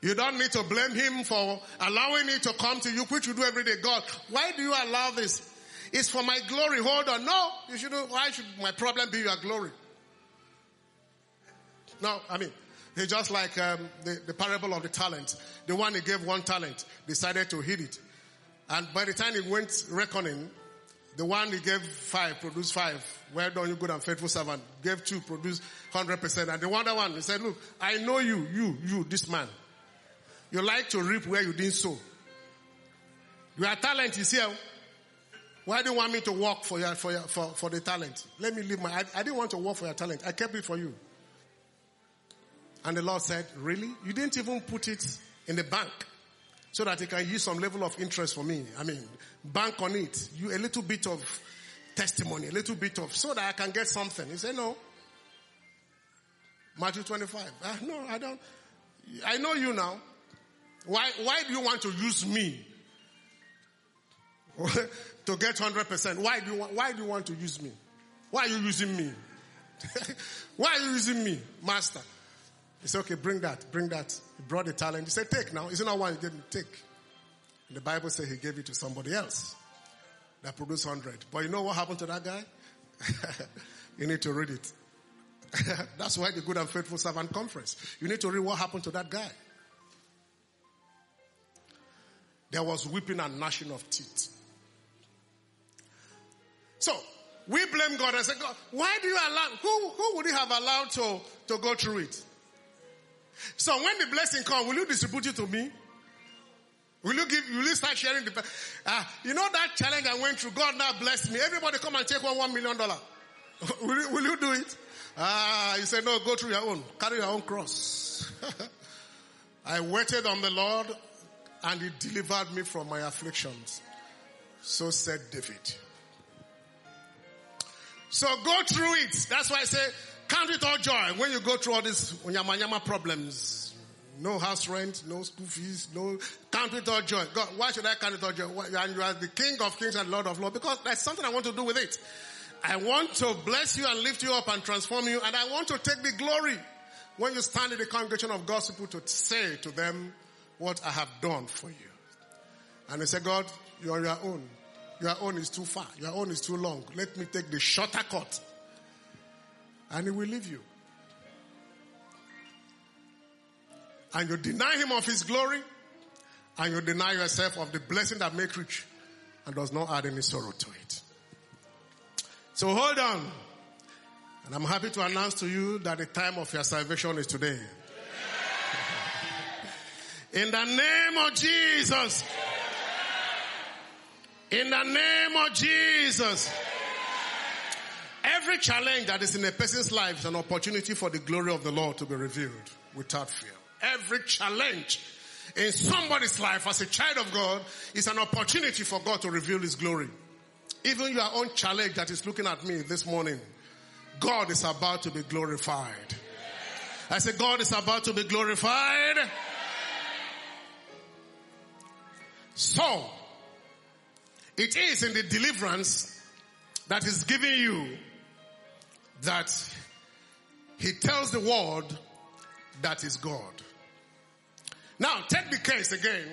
You don't need to blame him for allowing it to come to you, which you do every day. God, why do you allow this? It's for my glory. Hold on. No, you should. Not. Why should my problem be your glory? No, I mean, it's just like um, the, the parable of the talent. The one he gave one talent decided to hit it, and by the time he went reckoning, the one he gave five produced five. Well done, you good and faithful servant. Gave two, produced hundred percent. And the other one, he said, "Look, I know you, you, you, this man. You like to reap where you didn't sow. Your talent is here. Eh? Why do you want me to work for your, for your, for, for the talent? Let me leave my, I, I didn't want to work for your talent. I kept it for you. And the Lord said, really? You didn't even put it in the bank so that it can use some level of interest for me. I mean, bank on it. You, a little bit of testimony, a little bit of, so that I can get something. He said, no. Matthew 25. Ah, no, I don't. I know you now. Why, why do you want to use me to get 100%? Why do you why do you want to use me? Why are you using me? why are you using me, master? He said, okay, bring that, bring that. He brought the talent. He said, take now. Is it not one you didn't take? And the Bible says he gave it to somebody else. that produced 100. But you know what happened to that guy? you need to read it. That's why the Good and Faithful Servant Conference. You need to read what happened to that guy. There was weeping and gnashing of teeth. So, we blame God and say, God, why do you allow, who, who would you have allowed to, to go through it? So when the blessing comes, will you distribute it to me? Will you give, will you start sharing the, uh, you know that challenge I went through, God now blessed me. Everybody come and take one one million dollar. will, you, will you do it? Ah, he said, no, go through your own. Carry your own cross. I waited on the Lord and he delivered me from my afflictions. So said David. So go through it. That's why I say, count it all joy when you go through all these yama yama problems. No house rent, no school fees, no, count it all joy. God, why should I count it all joy? And you are the King of kings and Lord of lords because there's something I want to do with it. I want to bless you and lift you up and transform you and I want to take the glory when you stand in the congregation of God's people to say to them what I have done for you. And they say, God, you're your own. Your own is too far. Your own is too long. Let me take the shorter cut. And he will leave you. And you deny him of his glory. And you deny yourself of the blessing that makes rich and does not add any sorrow to it. So hold on. And I'm happy to announce to you that the time of your salvation is today. In the name of Jesus. In the name of Jesus. Every challenge that is in a person's life is an opportunity for the glory of the Lord to be revealed without fear. Every challenge in somebody's life as a child of God is an opportunity for God to reveal His glory. Even your own challenge that is looking at me this morning, God is about to be glorified. I said, God is about to be glorified. So, it is in the deliverance that is giving you that he tells the world that is God. Now, take the case again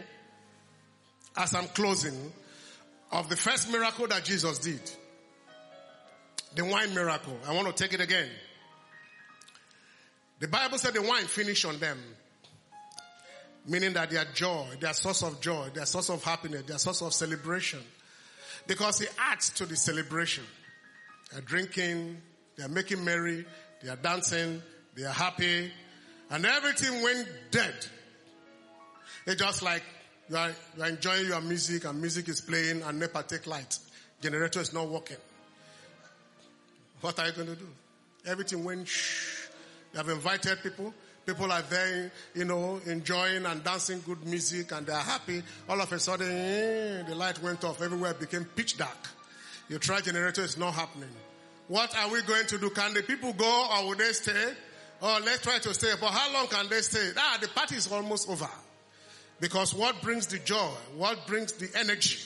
as I'm closing of the first miracle that Jesus did. The wine miracle. I want to take it again. The Bible said the wine finished on them. Meaning that their joy, their source of joy, their source of happiness, their source of celebration. Because he adds to the celebration. They're drinking, they're making merry, they are dancing, they are happy, and everything went dead. It's just like you are, you are enjoying your music and music is playing and NEPA take light. Generator is not working. What are you going to do? Everything went shh. You have invited people. People are there, you know, enjoying and dancing good music and they are happy. All of a sudden, eh, the light went off. Everywhere became pitch dark. You try generator, is not happening. What are we going to do? Can the people go or will they stay? Oh, let's try to stay. But how long can they stay? Ah, the party is almost over. Because what brings the joy, what brings the energy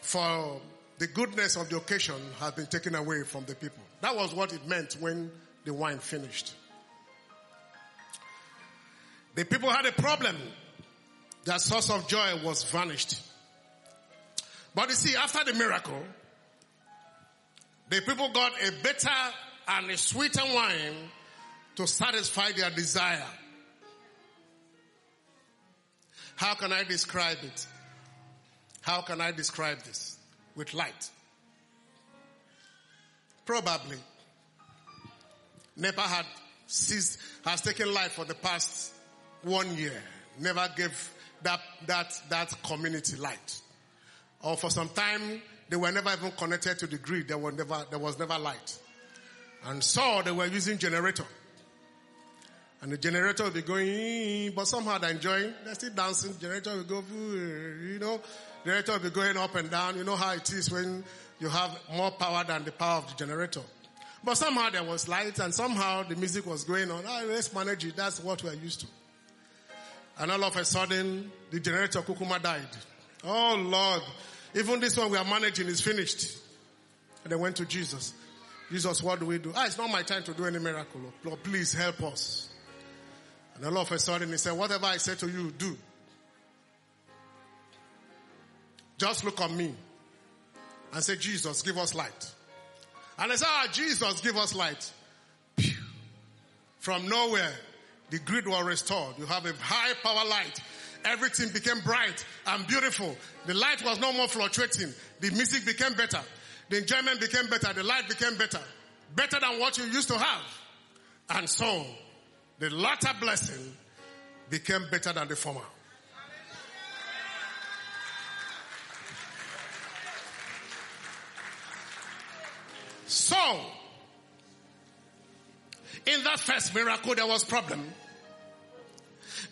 for the goodness of the occasion has been taken away from the people. That was what it meant when the wine finished. The people had a problem. Their source of joy was vanished. But you see, after the miracle, the people got a better and a sweeter wine to satisfy their desire. How can I describe it? How can I describe this? With light. Probably. NEPA had ceased, has taken life for the past one year. Never gave that, that, that community light. Or for some time, they were never even connected to the grid. There, were never, there was never light. And so they were using generator. And the generator will be going, but somehow they're enjoying. They're still dancing. Generator will go, you know, generator will be going up and down. You know how it is when you have more power than the power of the generator. But somehow there was light and somehow the music was going on. Ah, let's manage it. That's what we're used to. And all of a sudden, the generator Kukuma died. Oh Lord, even this one we are managing is finished. And they went to Jesus. Jesus, what do we do? Ah, it's not my time to do any miracle. Lord, please help us. And all of a sudden he said, whatever I say to you, do. Just look on me. and say, Jesus, give us light. And they said, ah, Jesus, give us light. From nowhere, the grid was restored. You have a high power light. Everything became bright and beautiful. The light was no more fluctuating. The music became better. The enjoyment became better. The light became better. Better than what you used to have. And so, the latter blessing became better than the former. So, in that first miracle, there was problem.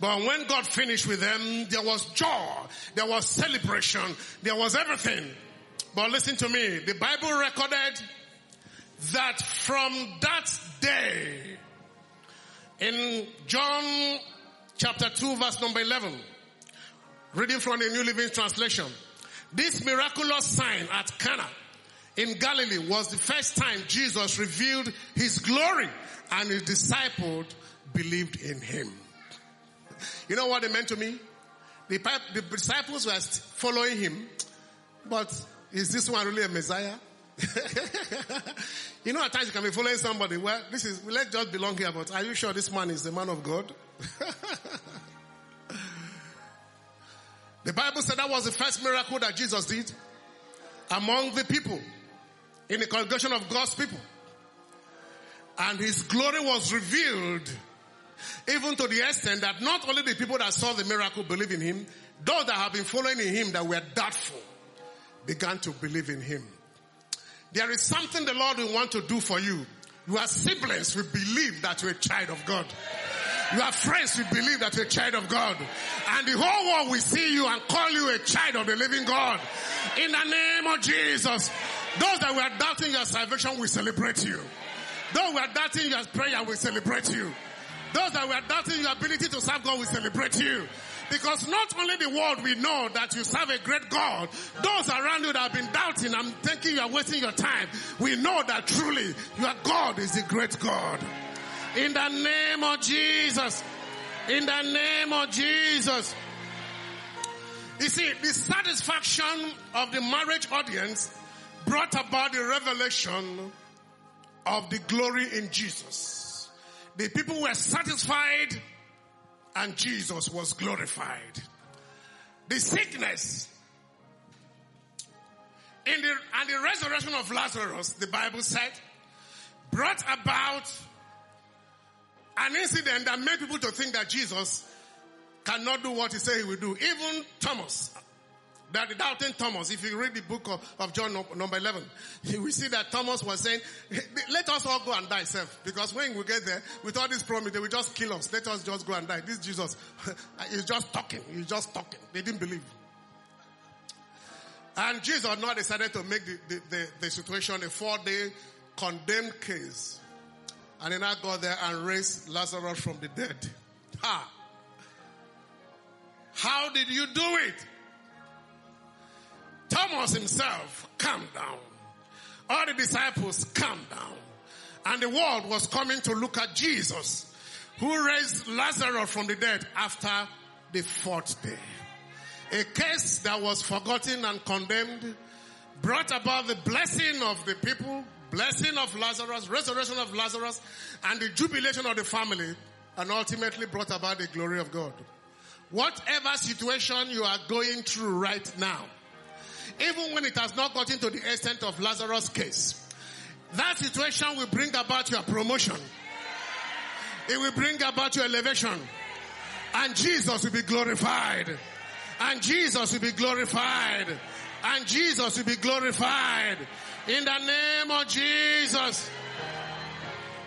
But when God finished with them, there was joy, there was celebration, there was everything. But listen to me, the Bible recorded that from that day, in John chapter 2 verse number 11, reading from the New Living Translation, this miraculous sign at Cana in Galilee was the first time Jesus revealed his glory and his disciples believed in him. You know what it meant to me? The, the disciples were following him, but is this one really a Messiah? you know, at times you can be following somebody. Well, this is, let's just belong here, but are you sure this man is the man of God? the Bible said that was the first miracle that Jesus did among the people in the congregation of God's people. And his glory was revealed even to the extent that not only the people that saw the miracle believe in him, those that have been following in him that were doubtful began to believe in him. There is something the Lord will want to do for you. Your siblings will believe that you're a child of God. Your friends will believe that you're a child of God. And the whole world will see you and call you a child of the living God. In the name of Jesus. Those that were doubting your salvation will celebrate you. Those who are doubting your prayer will celebrate you. Those that were doubting your ability to serve God will celebrate you. Because not only the world will know that you serve a great God, those around you that have been doubting and thinking you are wasting your time, we know that truly your God is a great God. In the name of Jesus. In the name of Jesus. You see, the satisfaction of the marriage audience brought about the revelation of the glory in Jesus. The people were satisfied and Jesus was glorified. The sickness in the, and the resurrection of Lazarus, the Bible said, brought about an incident that made people to think that Jesus cannot do what he said he will do. Even Thomas, that the doubting Thomas, if you read the book of, of John number 11, we see that Thomas was saying, let us all go and die self. Because when we get there, with all this promise, they will just kill us. Let us just go and die. This Jesus is just talking. He's just talking. They didn't believe. And Jesus now decided to make the, the, the, the situation a four day condemned case. And then I go there and raised Lazarus from the dead. Ha! How did you do it? Thomas himself calmed down. All the disciples calmed down. And the world was coming to look at Jesus, who raised Lazarus from the dead after the fourth day. A case that was forgotten and condemned brought about the blessing of the people, blessing of Lazarus, resurrection of Lazarus, and the jubilation of the family, and ultimately brought about the glory of God. Whatever situation you are going through right now, even when it has not gotten to the extent of Lazarus' case. That situation will bring about your promotion. It will bring about your elevation. And Jesus will be glorified. And Jesus will be glorified. And Jesus will be glorified. In the name of Jesus.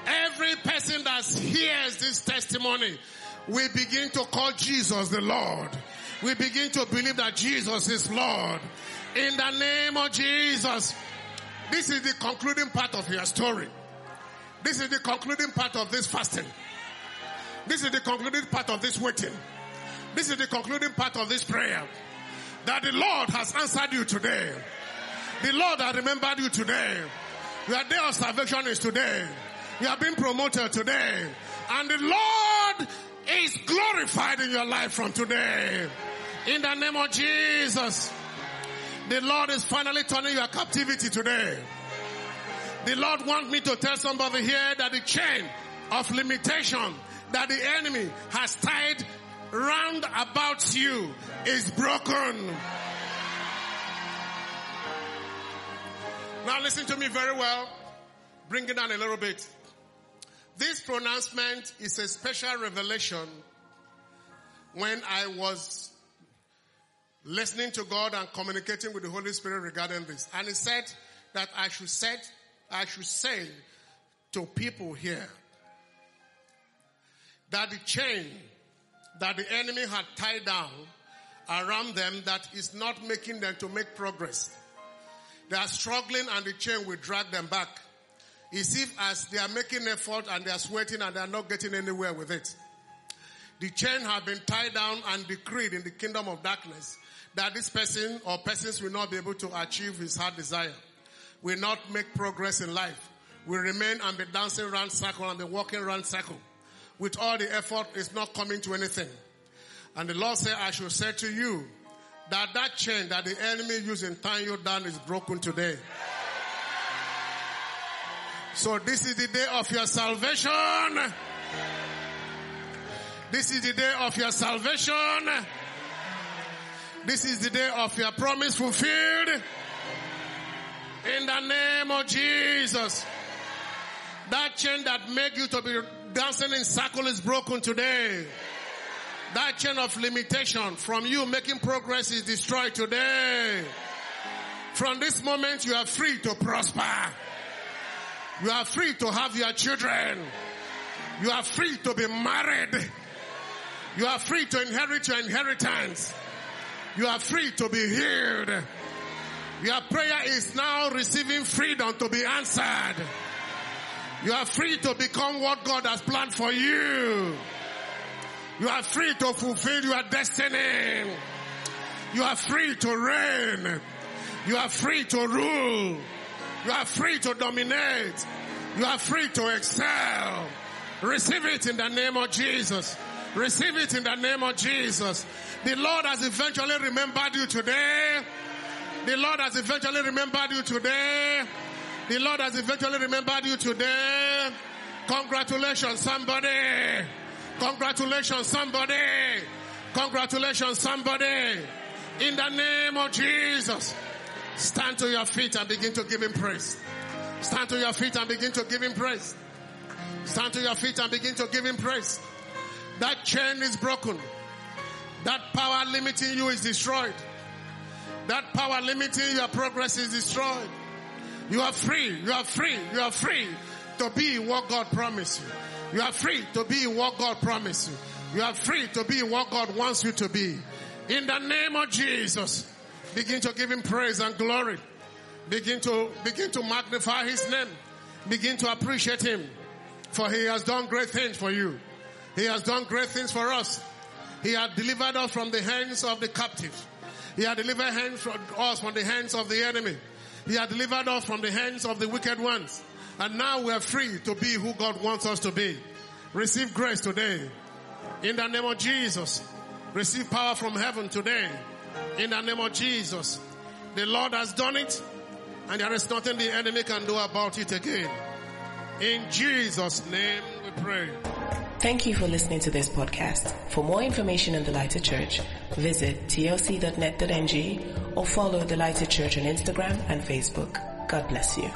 Every person that hears this testimony will begin to call Jesus the Lord. We begin to believe that Jesus is Lord. In the name of Jesus. This is the concluding part of your story. This is the concluding part of this fasting. This is the concluding part of this waiting. This is the concluding part of this prayer. That the Lord has answered you today. The Lord has remembered you today. Your day of salvation is today. You have been promoted today. And the Lord is glorified in your life from today. In the name of Jesus. The Lord is finally turning your captivity today. The Lord wants me to tell somebody here that the chain of limitation that the enemy has tied round about you is broken. Now listen to me very well. Bring it down a little bit. This pronouncement is a special revelation when I was listening to God and communicating with the Holy Spirit regarding this. And he said that I should say, I should say to people here that the chain that the enemy had tied down around them that is not making them to make progress. They are struggling and the chain will drag them back. It's if as they are making effort and they are sweating and they are not getting anywhere with it. The chain have been tied down and decreed in the kingdom of darkness that this person or persons will not be able to achieve his heart desire, will not make progress in life, will remain and be dancing round circle and be walking round circle. With all the effort, it's not coming to anything. And the Lord said, I should say to you that that chain that the enemy used in tying you down is broken today. So this is the day of your salvation. This is the day of your salvation. This is the day of your promise fulfilled. In the name of Jesus. That chain that make you to be dancing in circle is broken today. That chain of limitation from you making progress is destroyed today. From this moment you are free to prosper. You are free to have your children. You are free to be married. You are free to inherit your inheritance. You are free to be healed. Your prayer is now receiving freedom to be answered. You are free to become what God has planned for you. You are free to fulfill your destiny. You are free to reign. You are free to rule. You are free to dominate. You are free to excel. Receive it in the name of Jesus. Receive it in the name of Jesus. The Lord has eventually remembered you today. The Lord has eventually remembered you today. The Lord has eventually remembered you today. Congratulations, somebody. Congratulations, somebody. Congratulations, somebody. In the name of Jesus. Stand to your feet and begin to give him praise. Stand to your feet and begin to give him praise. Stand to your feet and begin to give him praise. That chain is broken. That power limiting you is destroyed. That power limiting your progress is destroyed. You are free. You are free. You are free to be what God promised you. You are free to be what God promised you. You are free to be what God wants you to be. In the name of Jesus, begin to give him praise and glory. Begin to, begin to magnify his name. Begin to appreciate him. For he has done great things for you. He has done great things for us. He has delivered us from the hands of the captive. He has delivered us from the hands of the enemy. He has delivered us from the hands of the wicked ones. And now we are free to be who God wants us to be. Receive grace today. In the name of Jesus. Receive power from heaven today. In the name of Jesus. The Lord has done it. And there is nothing the enemy can do about it again. In Jesus' name pray. Thank you for listening to this podcast. For more information on the Lighted Church, visit tlc.net.ng or follow the Lighted Church on Instagram and Facebook. God bless you.